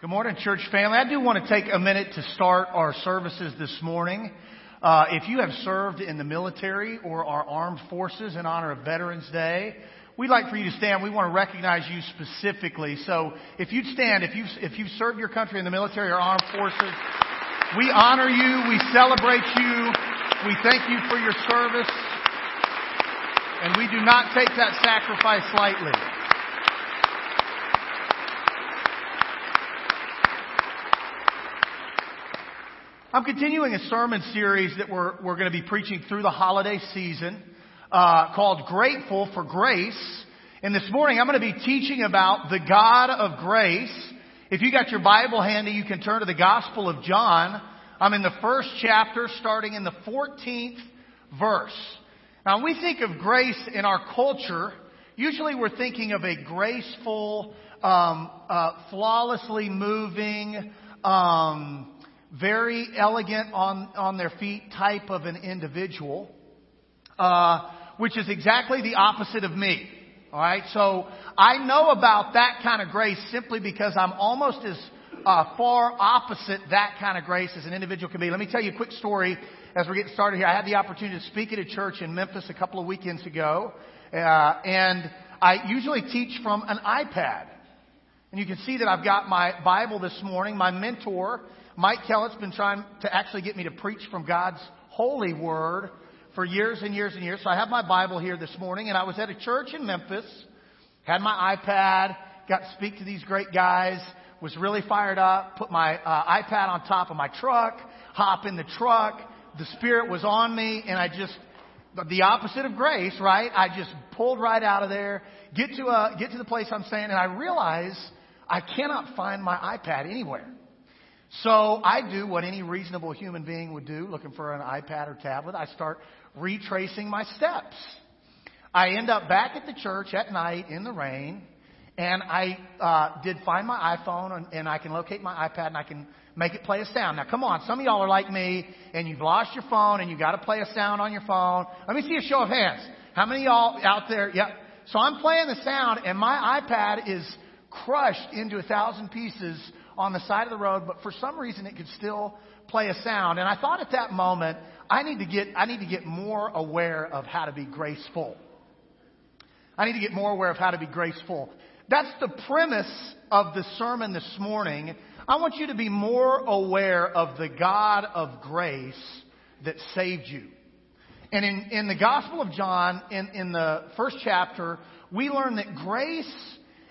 Good morning, church family. I do want to take a minute to start our services this morning. Uh, if you have served in the military or our armed forces in honor of Veterans Day, we'd like for you to stand. We want to recognize you specifically. So if you'd stand, if you've, if you've served your country in the military or armed forces, we honor you. We celebrate you. We thank you for your service. And we do not take that sacrifice lightly. I'm continuing a sermon series that we're, we're going to be preaching through the holiday season uh, called Grateful for Grace. And this morning I'm going to be teaching about the God of grace. If you got your Bible handy, you can turn to the Gospel of John. I'm in the first chapter, starting in the 14th verse. Now, when we think of grace in our culture, usually we're thinking of a graceful, um, uh, flawlessly moving, um, very elegant on, on their feet type of an individual, uh, which is exactly the opposite of me. All right, so I know about that kind of grace simply because I'm almost as uh, far opposite that kind of grace as an individual can be. Let me tell you a quick story as we're getting started here. I had the opportunity to speak at a church in Memphis a couple of weekends ago, uh, and I usually teach from an iPad. And you can see that I've got my Bible this morning. My mentor Mike Kellett's been trying to actually get me to preach from God's holy word for years and years and years. So I have my Bible here this morning, and I was at a church in Memphis, had my iPad, got to speak to these great guys, was really fired up, put my uh, iPad on top of my truck, hop in the truck. The Spirit was on me, and I just, the opposite of grace, right? I just pulled right out of there, get to, uh, get to the place I'm staying, and I realize I cannot find my iPad anywhere. So I do what any reasonable human being would do, looking for an iPad or tablet. I start retracing my steps. I end up back at the church at night in the rain, and I uh, did find my iPhone, and, and I can locate my iPad, and I can make it play a sound. Now, come on, some of y'all are like me, and you've lost your phone, and you've got to play a sound on your phone. Let me see a show of hands. How many of y'all out there? Yep. So I'm playing the sound, and my iPad is crushed into a thousand pieces on the side of the road, but for some reason it could still play a sound. And I thought at that moment, I need to get, I need to get more aware of how to be graceful. I need to get more aware of how to be graceful. That's the premise of the sermon this morning. I want you to be more aware of the God of grace that saved you. And in, in the Gospel of John, in, in the first chapter, we learn that grace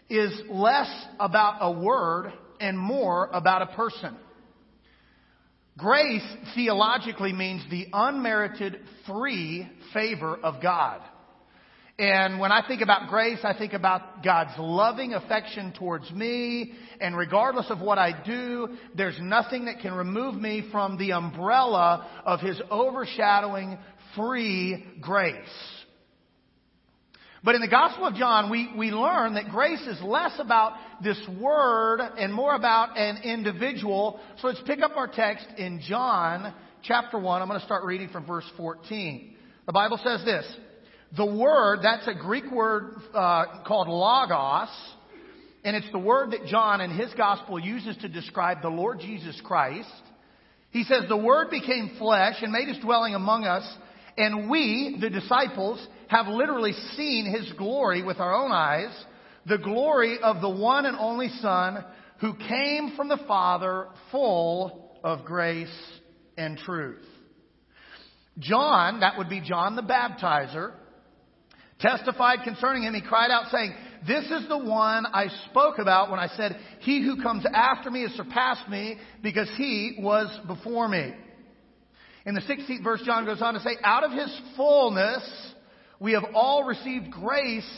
is less about a word and more about a person. Grace theologically means the unmerited free favor of God. And when I think about grace, I think about God's loving affection towards me. And regardless of what I do, there's nothing that can remove me from the umbrella of His overshadowing free grace. But in the Gospel of John, we, we learn that grace is less about this word and more about an individual. So let's pick up our text in John chapter 1. I'm going to start reading from verse 14. The Bible says this. The word, that's a Greek word uh, called logos, and it's the word that John in his gospel uses to describe the Lord Jesus Christ. He says, The word became flesh and made his dwelling among us, and we, the disciples, have literally seen his glory with our own eyes, the glory of the one and only Son who came from the Father full of grace and truth. John, that would be John the baptizer, testified concerning him. He cried out saying, this is the one I spoke about when I said, he who comes after me has surpassed me because he was before me. In the 16th verse, John goes on to say, out of his fullness, we have all received grace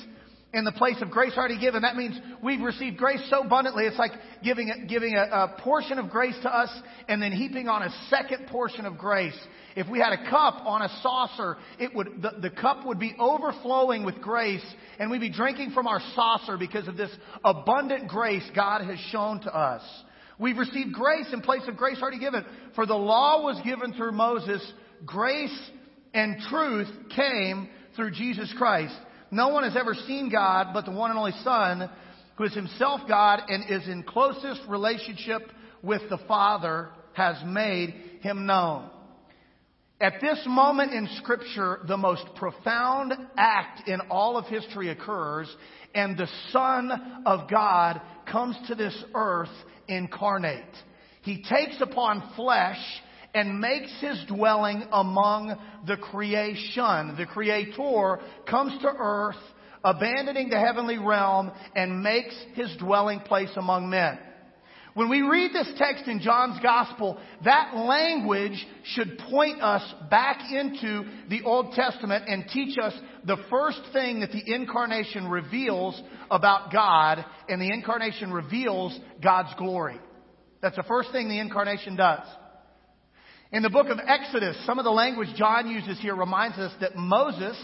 in the place of grace already given. That means we've received grace so abundantly. It's like giving a, giving a, a, portion of grace to us and then heaping on a second portion of grace. If we had a cup on a saucer, it would the, the cup would be overflowing with grace, and we'd be drinking from our saucer because of this abundant grace God has shown to us. We've received grace in place of grace already given. For the law was given through Moses, grace and truth came through Jesus Christ. No one has ever seen God but the one and only Son who is himself God and is in closest relationship with the Father, has made him known. At this moment in Scripture, the most profound act in all of history occurs, and the Son of God comes to this earth incarnate. He takes upon flesh and makes his dwelling among the creation. The Creator comes to earth, abandoning the heavenly realm, and makes his dwelling place among men. When we read this text in John's Gospel, that language should point us back into the Old Testament and teach us the first thing that the incarnation reveals about God, and the incarnation reveals God's glory. That's the first thing the incarnation does. In the book of Exodus, some of the language John uses here reminds us that Moses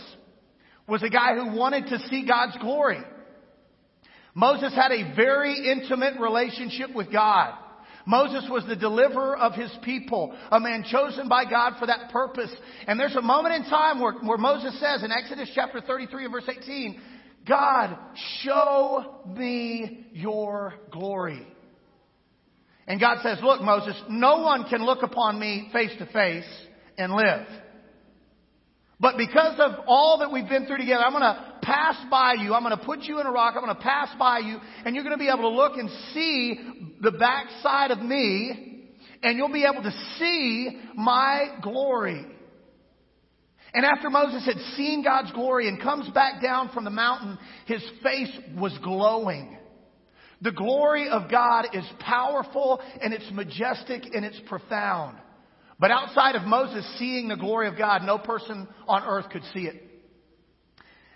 was a guy who wanted to see God's glory. Moses had a very intimate relationship with God. Moses was the deliverer of his people, a man chosen by God for that purpose. And there's a moment in time where, where Moses says in Exodus chapter 33 and verse 18, God, show me your glory. And God says, look, Moses, no one can look upon me face to face and live. But because of all that we've been through together, I'm going to pass by you. I'm going to put you in a rock. I'm going to pass by you. And you're going to be able to look and see the backside of me. And you'll be able to see my glory. And after Moses had seen God's glory and comes back down from the mountain, his face was glowing. The glory of God is powerful and it's majestic and it's profound. But outside of Moses seeing the glory of God, no person on earth could see it.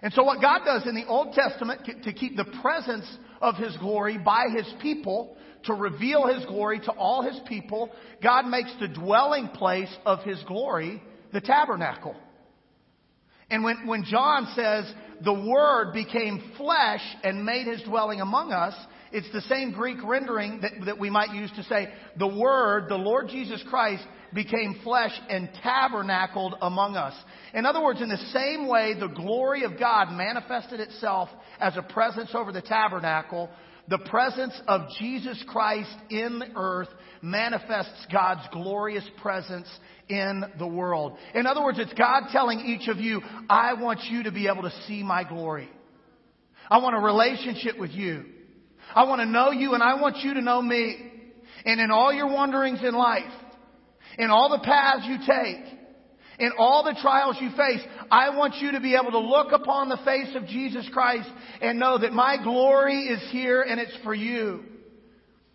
And so what God does in the Old Testament to keep the presence of His glory by His people, to reveal His glory to all His people, God makes the dwelling place of His glory the tabernacle. And when, when John says, the Word became flesh and made His dwelling among us, it's the same Greek rendering that, that we might use to say, the Word, the Lord Jesus Christ, became flesh and tabernacled among us. In other words, in the same way the glory of God manifested itself as a presence over the tabernacle, the presence of Jesus Christ in the earth manifests God's glorious presence in the world. In other words, it's God telling each of you, I want you to be able to see my glory. I want a relationship with you. I want to know you and I want you to know me. And in all your wanderings in life, in all the paths you take, in all the trials you face, I want you to be able to look upon the face of Jesus Christ and know that my glory is here and it's for you.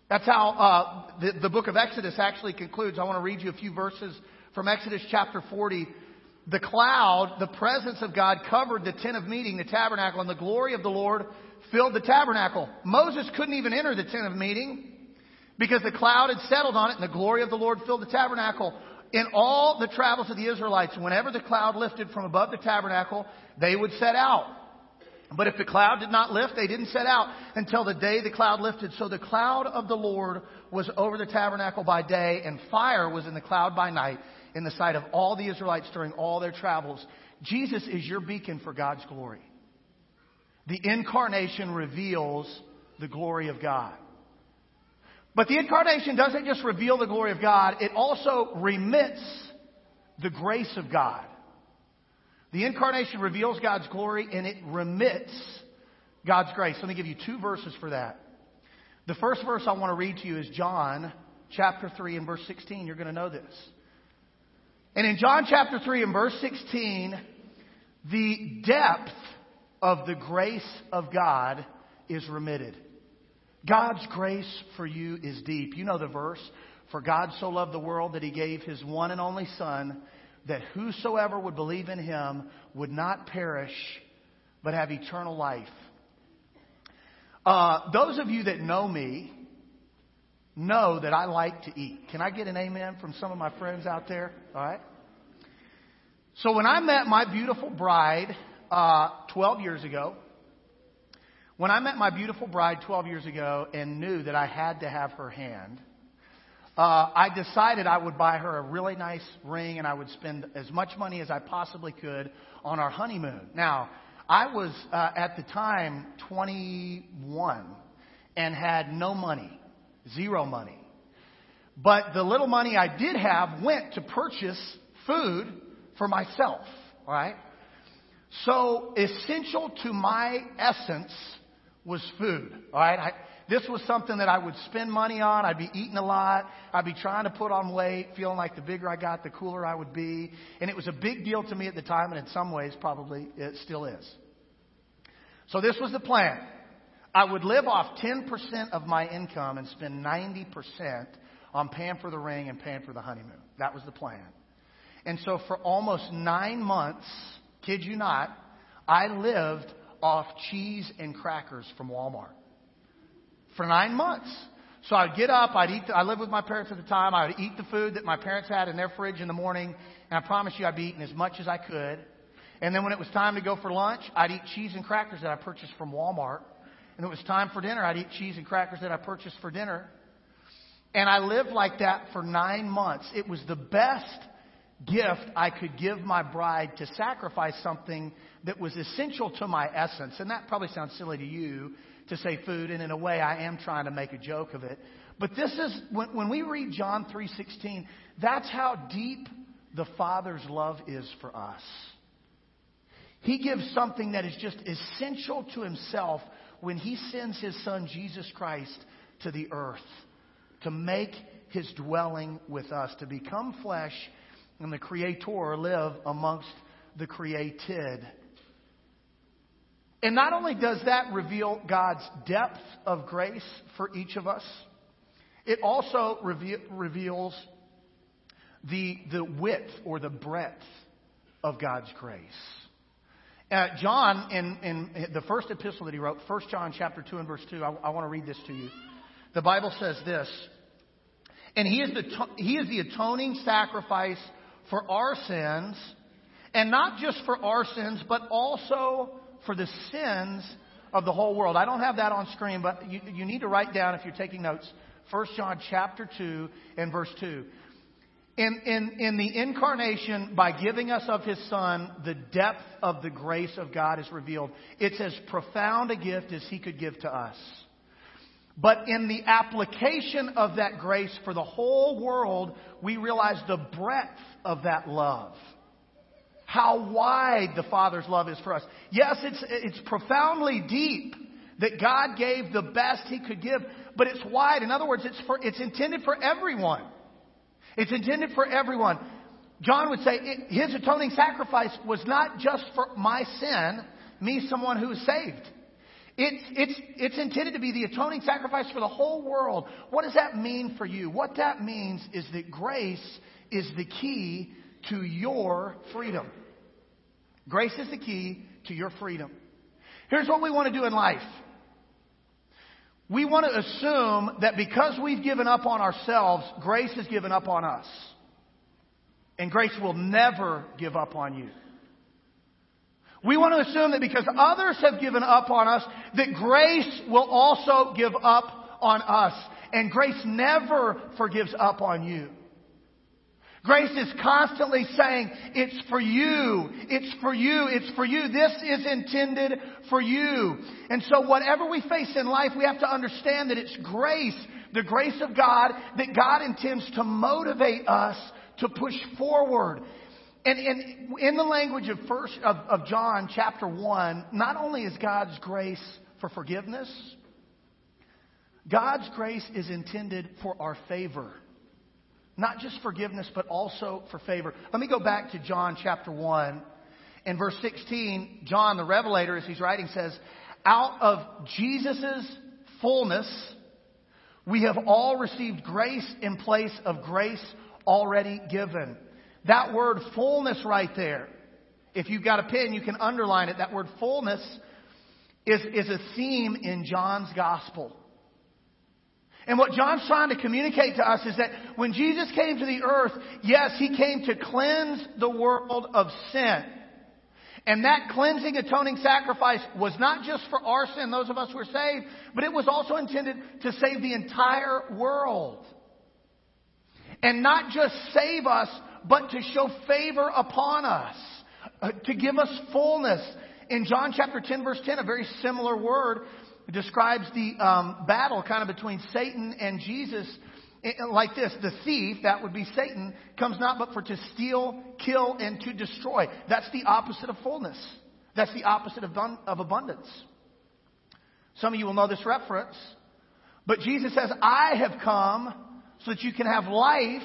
That's how uh, the, the book of Exodus actually concludes. I want to read you a few verses from Exodus chapter 40. The cloud, the presence of God covered the tent of meeting, the tabernacle, and the glory of the Lord filled the tabernacle. Moses couldn't even enter the tent of meeting because the cloud had settled on it and the glory of the Lord filled the tabernacle. In all the travels of the Israelites, whenever the cloud lifted from above the tabernacle, they would set out. But if the cloud did not lift, they didn't set out until the day the cloud lifted. So the cloud of the Lord was over the tabernacle by day, and fire was in the cloud by night in the sight of all the Israelites during all their travels. Jesus is your beacon for God's glory. The incarnation reveals the glory of God. But the incarnation doesn't just reveal the glory of God, it also remits the grace of God. The incarnation reveals God's glory and it remits God's grace. Let me give you two verses for that. The first verse I want to read to you is John chapter 3 and verse 16. You're going to know this. And in John chapter 3 and verse 16, the depth of the grace of God is remitted. God's grace for you is deep. You know the verse. For God so loved the world that he gave his one and only Son, that whosoever would believe in him would not perish, but have eternal life. Uh, those of you that know me know that I like to eat. Can I get an amen from some of my friends out there? All right. So when I met my beautiful bride uh, 12 years ago, when I met my beautiful bride 12 years ago and knew that I had to have her hand, uh, I decided I would buy her a really nice ring and I would spend as much money as I possibly could on our honeymoon. Now, I was uh, at the time 21, and had no money, zero money. But the little money I did have went to purchase food for myself, right? So essential to my essence was food, all right? I, this was something that I would spend money on. I'd be eating a lot. I'd be trying to put on weight, feeling like the bigger I got, the cooler I would be. And it was a big deal to me at the time, and in some ways, probably it still is. So this was the plan. I would live off 10% of my income and spend 90% on paying for the ring and paying for the honeymoon. That was the plan. And so for almost nine months, kid you not, I lived off cheese and crackers from Walmart for nine months. So I'd get up, I'd eat, the, I lived with my parents at the time, I would eat the food that my parents had in their fridge in the morning, and I promise you I'd be eating as much as I could. And then when it was time to go for lunch, I'd eat cheese and crackers that I purchased from Walmart. And it was time for dinner, I'd eat cheese and crackers that I purchased for dinner. And I lived like that for nine months. It was the best gift I could give my bride to sacrifice something that was essential to my essence. And that probably sounds silly to you, to say food, and in a way I am trying to make a joke of it. But this is when, when we read John 3:16, that's how deep the Father's love is for us. He gives something that is just essential to himself when he sends his son Jesus Christ to the earth to make his dwelling with us, to become flesh and the creator live amongst the created. And not only does that reveal God's depth of grace for each of us, it also reve- reveals the, the width or the breadth of God's grace. Uh, John, in, in the first epistle that he wrote, 1 John chapter 2 and verse 2, I, I want to read this to you. The Bible says this, and he is, the, he is the atoning sacrifice for our sins, and not just for our sins, but also for the sins of the whole world. I don't have that on screen, but you, you need to write down if you're taking notes. 1 John chapter 2 and verse 2. In, in, in the incarnation, by giving us of His Son, the depth of the grace of God is revealed. It's as profound a gift as He could give to us. But in the application of that grace for the whole world, we realize the breadth of that love how wide the Father's love is for us. Yes, it's, it's profoundly deep that God gave the best He could give, but it's wide. In other words, it's, for, it's intended for everyone. It's intended for everyone. John would say his atoning sacrifice was not just for my sin, me, someone who is saved. It's, it's, it's intended to be the atoning sacrifice for the whole world. What does that mean for you? What that means is that grace is the key to your freedom. Grace is the key to your freedom. Here's what we want to do in life. We want to assume that because we've given up on ourselves, grace has given up on us. And grace will never give up on you. We want to assume that because others have given up on us, that grace will also give up on us. And grace never forgives up on you. Grace is constantly saying, it's for you, it's for you, it's for you. This is intended for you. And so whatever we face in life, we have to understand that it's grace, the grace of God, that God intends to motivate us to push forward. And, and in the language of first of, of John chapter one, not only is God's grace for forgiveness, God's grace is intended for our favor. Not just forgiveness, but also for favor. Let me go back to John chapter 1. In verse 16, John the Revelator, as he's writing, says, Out of Jesus' fullness, we have all received grace in place of grace already given. That word fullness right there, if you've got a pen, you can underline it. That word fullness is, is a theme in John's gospel. And what John's trying to communicate to us is that when Jesus came to the earth, yes, he came to cleanse the world of sin. And that cleansing atoning sacrifice was not just for our sin, those of us who are saved, but it was also intended to save the entire world. And not just save us, but to show favor upon us, uh, to give us fullness. In John chapter 10 verse 10, a very similar word, describes the um, battle kind of between Satan and Jesus like this the thief, that would be Satan, comes not but for to steal, kill, and to destroy. That's the opposite of fullness. That's the opposite of, of abundance. Some of you will know this reference. But Jesus says, I have come so that you can have life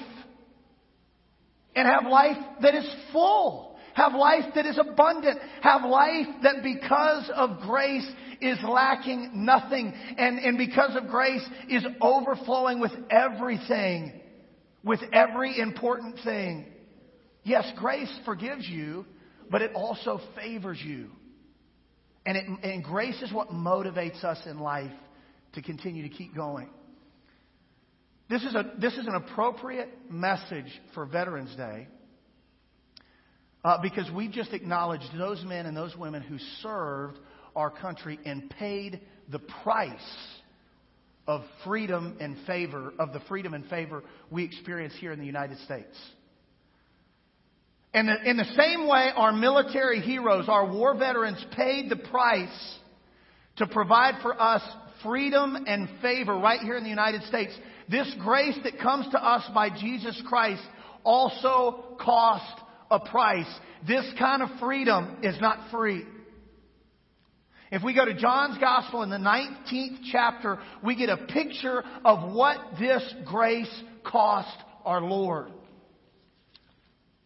and have life that is full. Have life that is abundant. Have life that because of grace is lacking nothing. And, and because of grace is overflowing with everything. With every important thing. Yes, grace forgives you, but it also favors you. And, it, and grace is what motivates us in life to continue to keep going. This is, a, this is an appropriate message for Veterans Day uh, because we just acknowledged those men and those women who served our country and paid the price of freedom and favor, of the freedom and favor we experience here in the United States. And in the same way, our military heroes, our war veterans paid the price to provide for us freedom and favor right here in the United States. This grace that comes to us by Jesus Christ also cost a price. This kind of freedom is not free. If we go to John's Gospel in the 19th chapter, we get a picture of what this grace cost our Lord.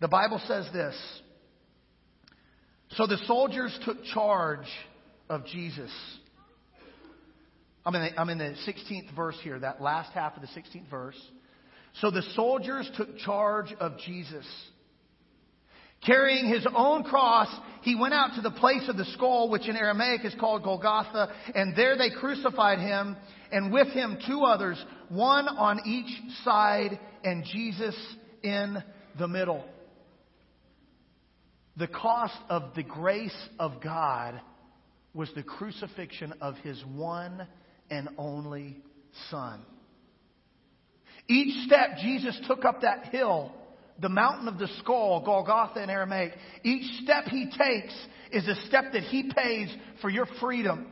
The Bible says this. So the soldiers took charge of Jesus. I'm in, the, I'm in the 16th verse here, that last half of the 16th verse. So the soldiers took charge of Jesus. Carrying his own cross, he went out to the place of the skull, which in Aramaic is called Golgotha, and there they crucified him, and with him two others, one on each side, and Jesus in the middle. The cost of the grace of God was the crucifixion of his one and only Son. Each step Jesus took up that hill the mountain of the skull, Golgotha in Aramaic, each step he takes is a step that he pays for your freedom.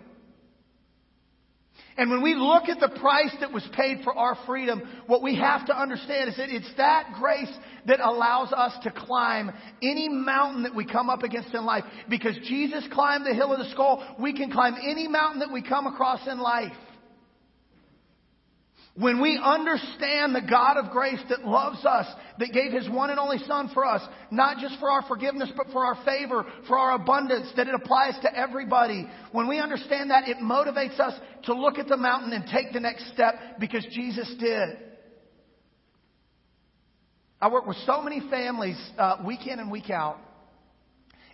And when we look at the price that was paid for our freedom, what we have to understand is that it's that grace that allows us to climb any mountain that we come up against in life. Because Jesus climbed the hill of the skull, we can climb any mountain that we come across in life. When we understand the God of grace that loves us, that gave His one and only Son for us, not just for our forgiveness, but for our favor, for our abundance, that it applies to everybody. When we understand that, it motivates us to look at the mountain and take the next step because Jesus did. I work with so many families uh, week in and week out,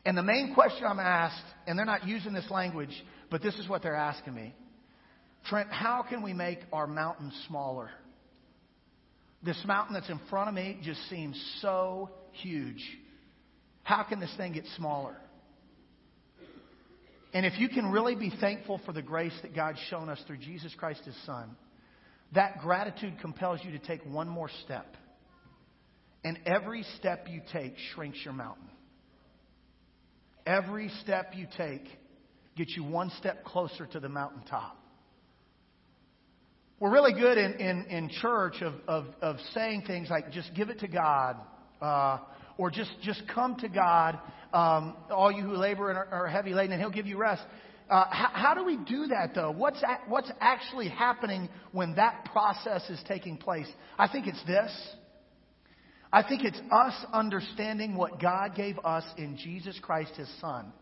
and the main question I'm asked, and they're not using this language, but this is what they're asking me. Trent, how can we make our mountain smaller? This mountain that's in front of me just seems so huge. How can this thing get smaller? And if you can really be thankful for the grace that God's shown us through Jesus Christ, His Son, that gratitude compels you to take one more step. And every step you take shrinks your mountain. Every step you take gets you one step closer to the mountaintop. We're really good in, in, in church of, of, of saying things like just give it to God. Uh, or just, just come to God, um, all you who labor and are, are heavy laden, and He'll give you rest. Uh, how, how, do we do that, though? What's, a, what's actually happening when that process is taking place? I think it's this. I think it's us understanding what God gave us in Jesus Christ, His Son.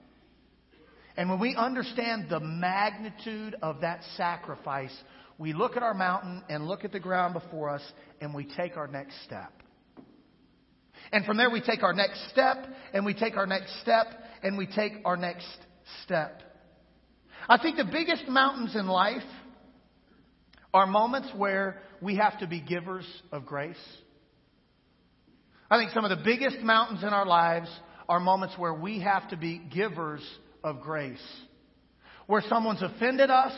And when we understand the magnitude of that sacrifice, we look at our mountain and look at the ground before us and we take our next step. And from there we take our next step and we take our next step and we take our next step. I think the biggest mountains in life are moments where we have to be givers of grace. I think some of the biggest mountains in our lives are moments where we have to be givers of grace. Where someone's offended us,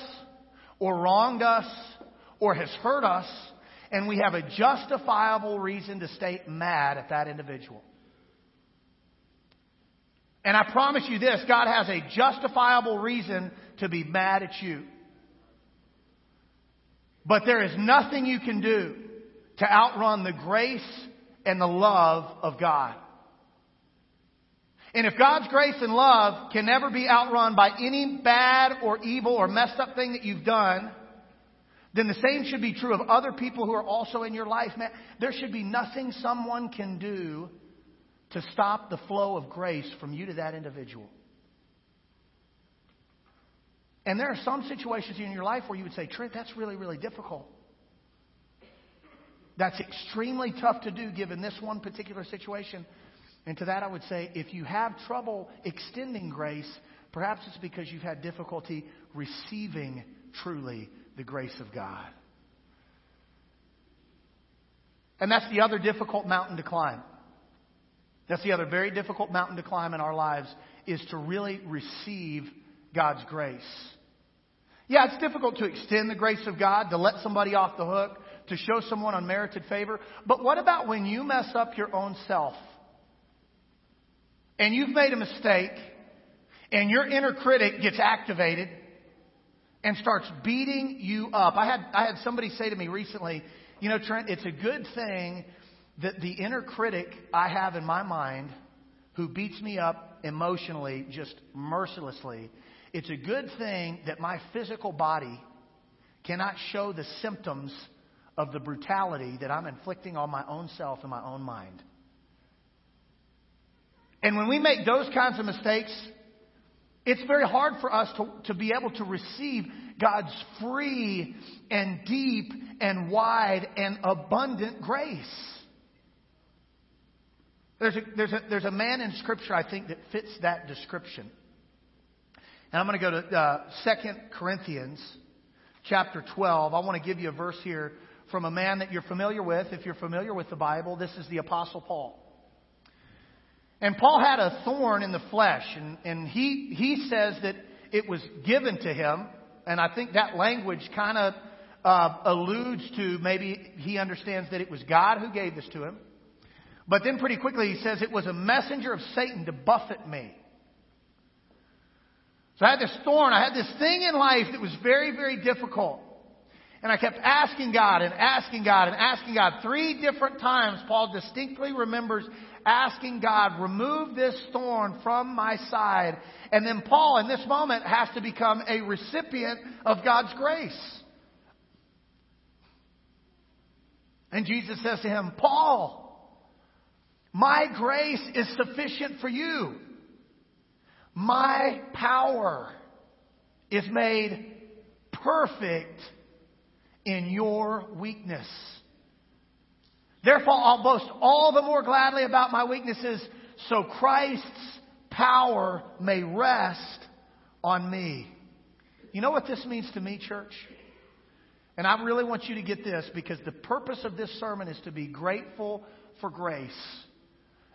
or wronged us or has hurt us, and we have a justifiable reason to stay mad at that individual. And I promise you this God has a justifiable reason to be mad at you. But there is nothing you can do to outrun the grace and the love of God. And if God's grace and love can never be outrun by any bad or evil or messed up thing that you've done, then the same should be true of other people who are also in your life. Man, there should be nothing someone can do to stop the flow of grace from you to that individual. And there are some situations in your life where you would say, Trent, that's really, really difficult. That's extremely tough to do given this one particular situation. And to that, I would say, if you have trouble extending grace, perhaps it's because you've had difficulty receiving truly the grace of God. And that's the other difficult mountain to climb. That's the other very difficult mountain to climb in our lives is to really receive God's grace. Yeah, it's difficult to extend the grace of God, to let somebody off the hook, to show someone unmerited favor. But what about when you mess up your own self? And you've made a mistake, and your inner critic gets activated and starts beating you up. I had, I had somebody say to me recently, you know, Trent, it's a good thing that the inner critic I have in my mind who beats me up emotionally just mercilessly it's a good thing that my physical body cannot show the symptoms of the brutality that I'm inflicting on my own self and my own mind. And when we make those kinds of mistakes, it's very hard for us to, to be able to receive God's free and deep and wide and abundant grace. There's a, there's, a, there's a man in Scripture, I think, that fits that description. And I'm going to go to uh, 2 Corinthians chapter 12. I want to give you a verse here from a man that you're familiar with. If you're familiar with the Bible, this is the Apostle Paul. And Paul had a thorn in the flesh, and, and he, he says that it was given to him, and I think that language kind of uh, alludes to maybe he understands that it was God who gave this to him. But then pretty quickly he says it was a messenger of Satan to buffet me. So I had this thorn, I had this thing in life that was very, very difficult. And I kept asking God and asking God and asking God. Three different times, Paul distinctly remembers asking God, remove this thorn from my side. And then Paul, in this moment, has to become a recipient of God's grace. And Jesus says to him, Paul, my grace is sufficient for you. My power is made perfect in your weakness. Therefore, I'll boast all the more gladly about my weaknesses, so Christ's power may rest on me. You know what this means to me, church? And I really want you to get this because the purpose of this sermon is to be grateful for grace.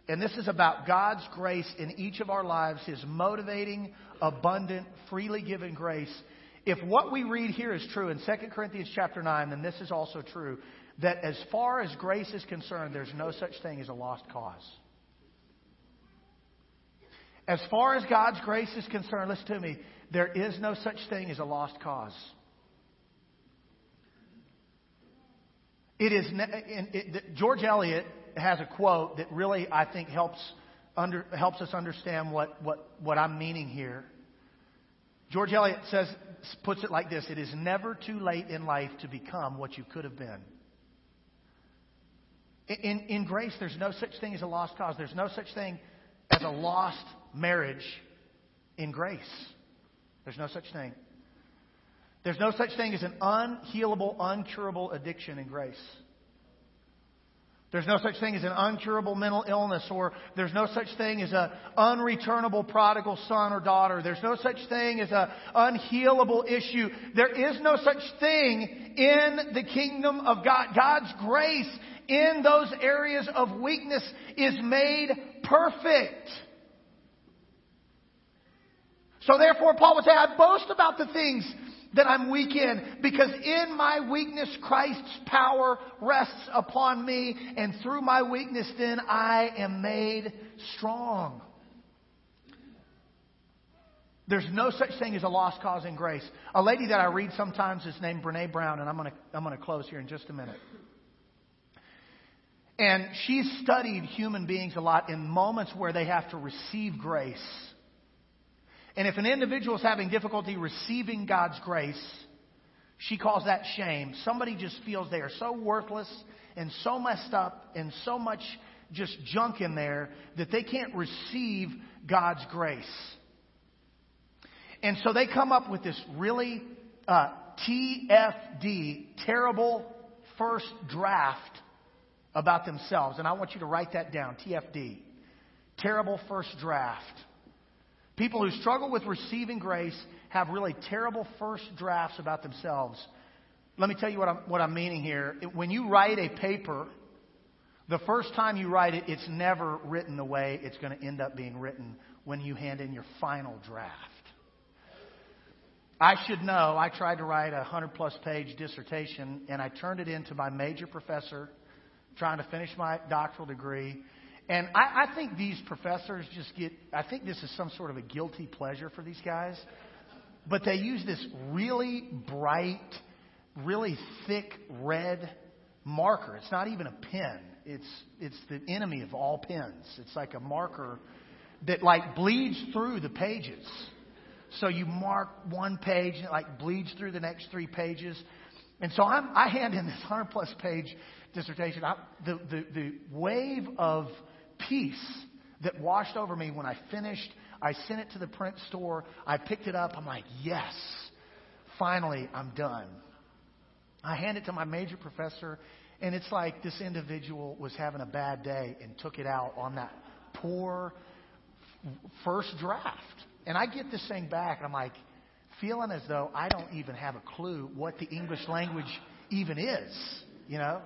And this is about God's grace in each of our lives, His motivating, abundant, freely given grace. If what we read here is true in 2 Corinthians chapter 9, then this is also true that as far as grace is concerned, there's no such thing as a lost cause. As far as God's grace is concerned, listen to me, there is no such thing as a lost cause. It is it, George Eliot has a quote that really, I think, helps, under, helps us understand what, what, what I'm meaning here. George Eliot says, puts it like this It is never too late in life to become what you could have been. In, in grace, there's no such thing as a lost cause. There's no such thing as a lost marriage in grace. There's no such thing. There's no such thing as an unhealable, uncurable addiction in grace. There's no such thing as an uncurable mental illness, or there's no such thing as an unreturnable prodigal son or daughter. There's no such thing as an unhealable issue. There is no such thing in the kingdom of God. God's grace in those areas of weakness is made perfect. So therefore, Paul would say, I boast about the things that I'm weak in because in my weakness Christ's power rests upon me and through my weakness then I am made strong. There's no such thing as a lost cause in grace. A lady that I read sometimes is named Brene Brown, and I'm going to I'm going to close here in just a minute. And she's studied human beings a lot in moments where they have to receive grace. And if an individual is having difficulty receiving God's grace, she calls that shame. Somebody just feels they are so worthless and so messed up and so much just junk in there that they can't receive God's grace. And so they come up with this really uh, TFD, terrible first draft about themselves. And I want you to write that down TFD. Terrible first draft. People who struggle with receiving grace have really terrible first drafts about themselves. Let me tell you what I'm, what I'm meaning here. When you write a paper, the first time you write it, it's never written the way it's going to end up being written when you hand in your final draft. I should know, I tried to write a 100 plus page dissertation and I turned it in to my major professor trying to finish my doctoral degree. And I, I think these professors just get, I think this is some sort of a guilty pleasure for these guys. But they use this really bright, really thick red marker. It's not even a pen. It's, it's the enemy of all pens. It's like a marker that like bleeds through the pages. So you mark one page and it like bleeds through the next three pages. And so I'm, I hand in this 100 plus page dissertation. I, the, the, the wave of peace that washed over me when I finished, I sent it to the print store. I picked it up. I'm like, yes, finally, I'm done. I hand it to my major professor, and it's like this individual was having a bad day and took it out on that poor first draft. And I get this thing back, and I'm like, feeling as though I don't even have a clue what the English language even is, you know,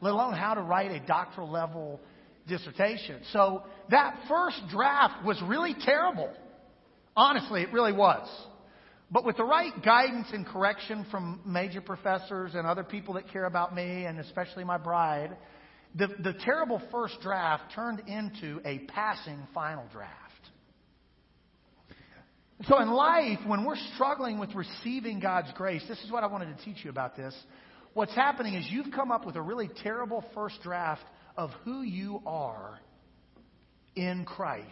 let alone how to write a doctoral level dissertation. So that first draft was really terrible. Honestly, it really was. But with the right guidance and correction from major professors and other people that care about me, and especially my bride, the, the terrible first draft turned into a passing final draft. So in life, when we're struggling with receiving God's grace, this is what I wanted to teach you about this. What's happening is you've come up with a really terrible first draft of who you are in Christ.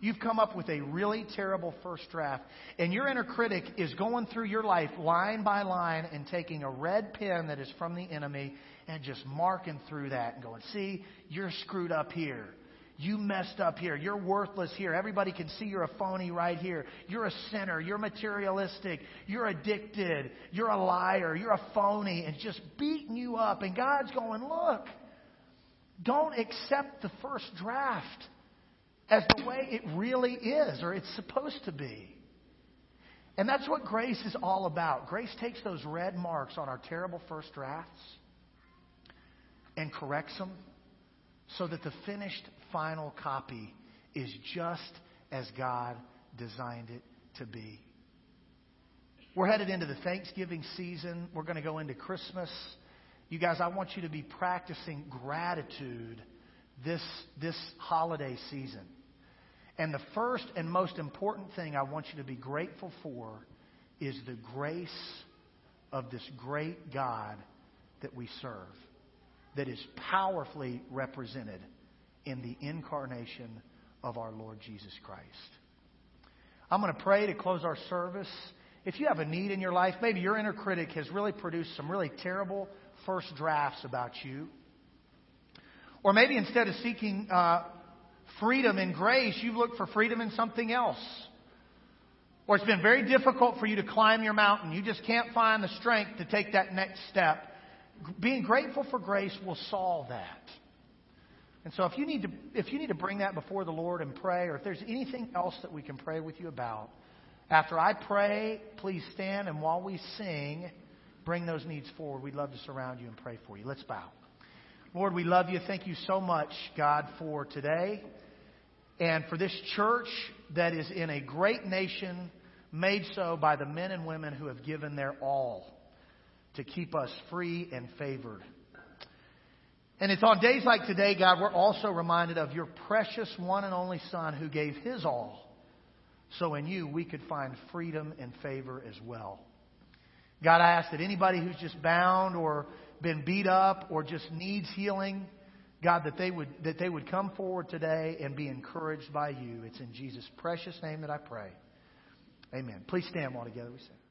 You've come up with a really terrible first draft, and your inner critic is going through your life line by line and taking a red pen that is from the enemy and just marking through that and going, See, you're screwed up here. You messed up here. You're worthless here. Everybody can see you're a phony right here. You're a sinner. You're materialistic. You're addicted. You're a liar. You're a phony. And just beating you up. And God's going, Look, don't accept the first draft as the way it really is or it's supposed to be. And that's what grace is all about. Grace takes those red marks on our terrible first drafts and corrects them so that the finished final copy is just as God designed it to be. We're headed into the Thanksgiving season. We're going to go into Christmas. You guys, I want you to be practicing gratitude this, this holiday season. And the first and most important thing I want you to be grateful for is the grace of this great God that we serve, that is powerfully represented in the incarnation of our Lord Jesus Christ. I'm going to pray to close our service. If you have a need in your life, maybe your inner critic has really produced some really terrible first drafts about you. Or maybe instead of seeking uh, freedom in grace, you've looked for freedom in something else. Or it's been very difficult for you to climb your mountain. You just can't find the strength to take that next step. Being grateful for grace will solve that. And so if you need to if you need to bring that before the Lord and pray, or if there's anything else that we can pray with you about, after I pray, please stand and while we sing, bring those needs forward. We'd love to surround you and pray for you. Let's bow. Lord, we love you. Thank you so much, God, for today and for this church that is in a great nation made so by the men and women who have given their all to keep us free and favored. And it's on days like today, God, we're also reminded of your precious one and only Son who gave his all so in you we could find freedom and favor as well. God, I ask that anybody who's just bound or been beat up or just needs healing, God, that they would that they would come forward today and be encouraged by you. It's in Jesus' precious name that I pray. Amen. Please stand while together we sing.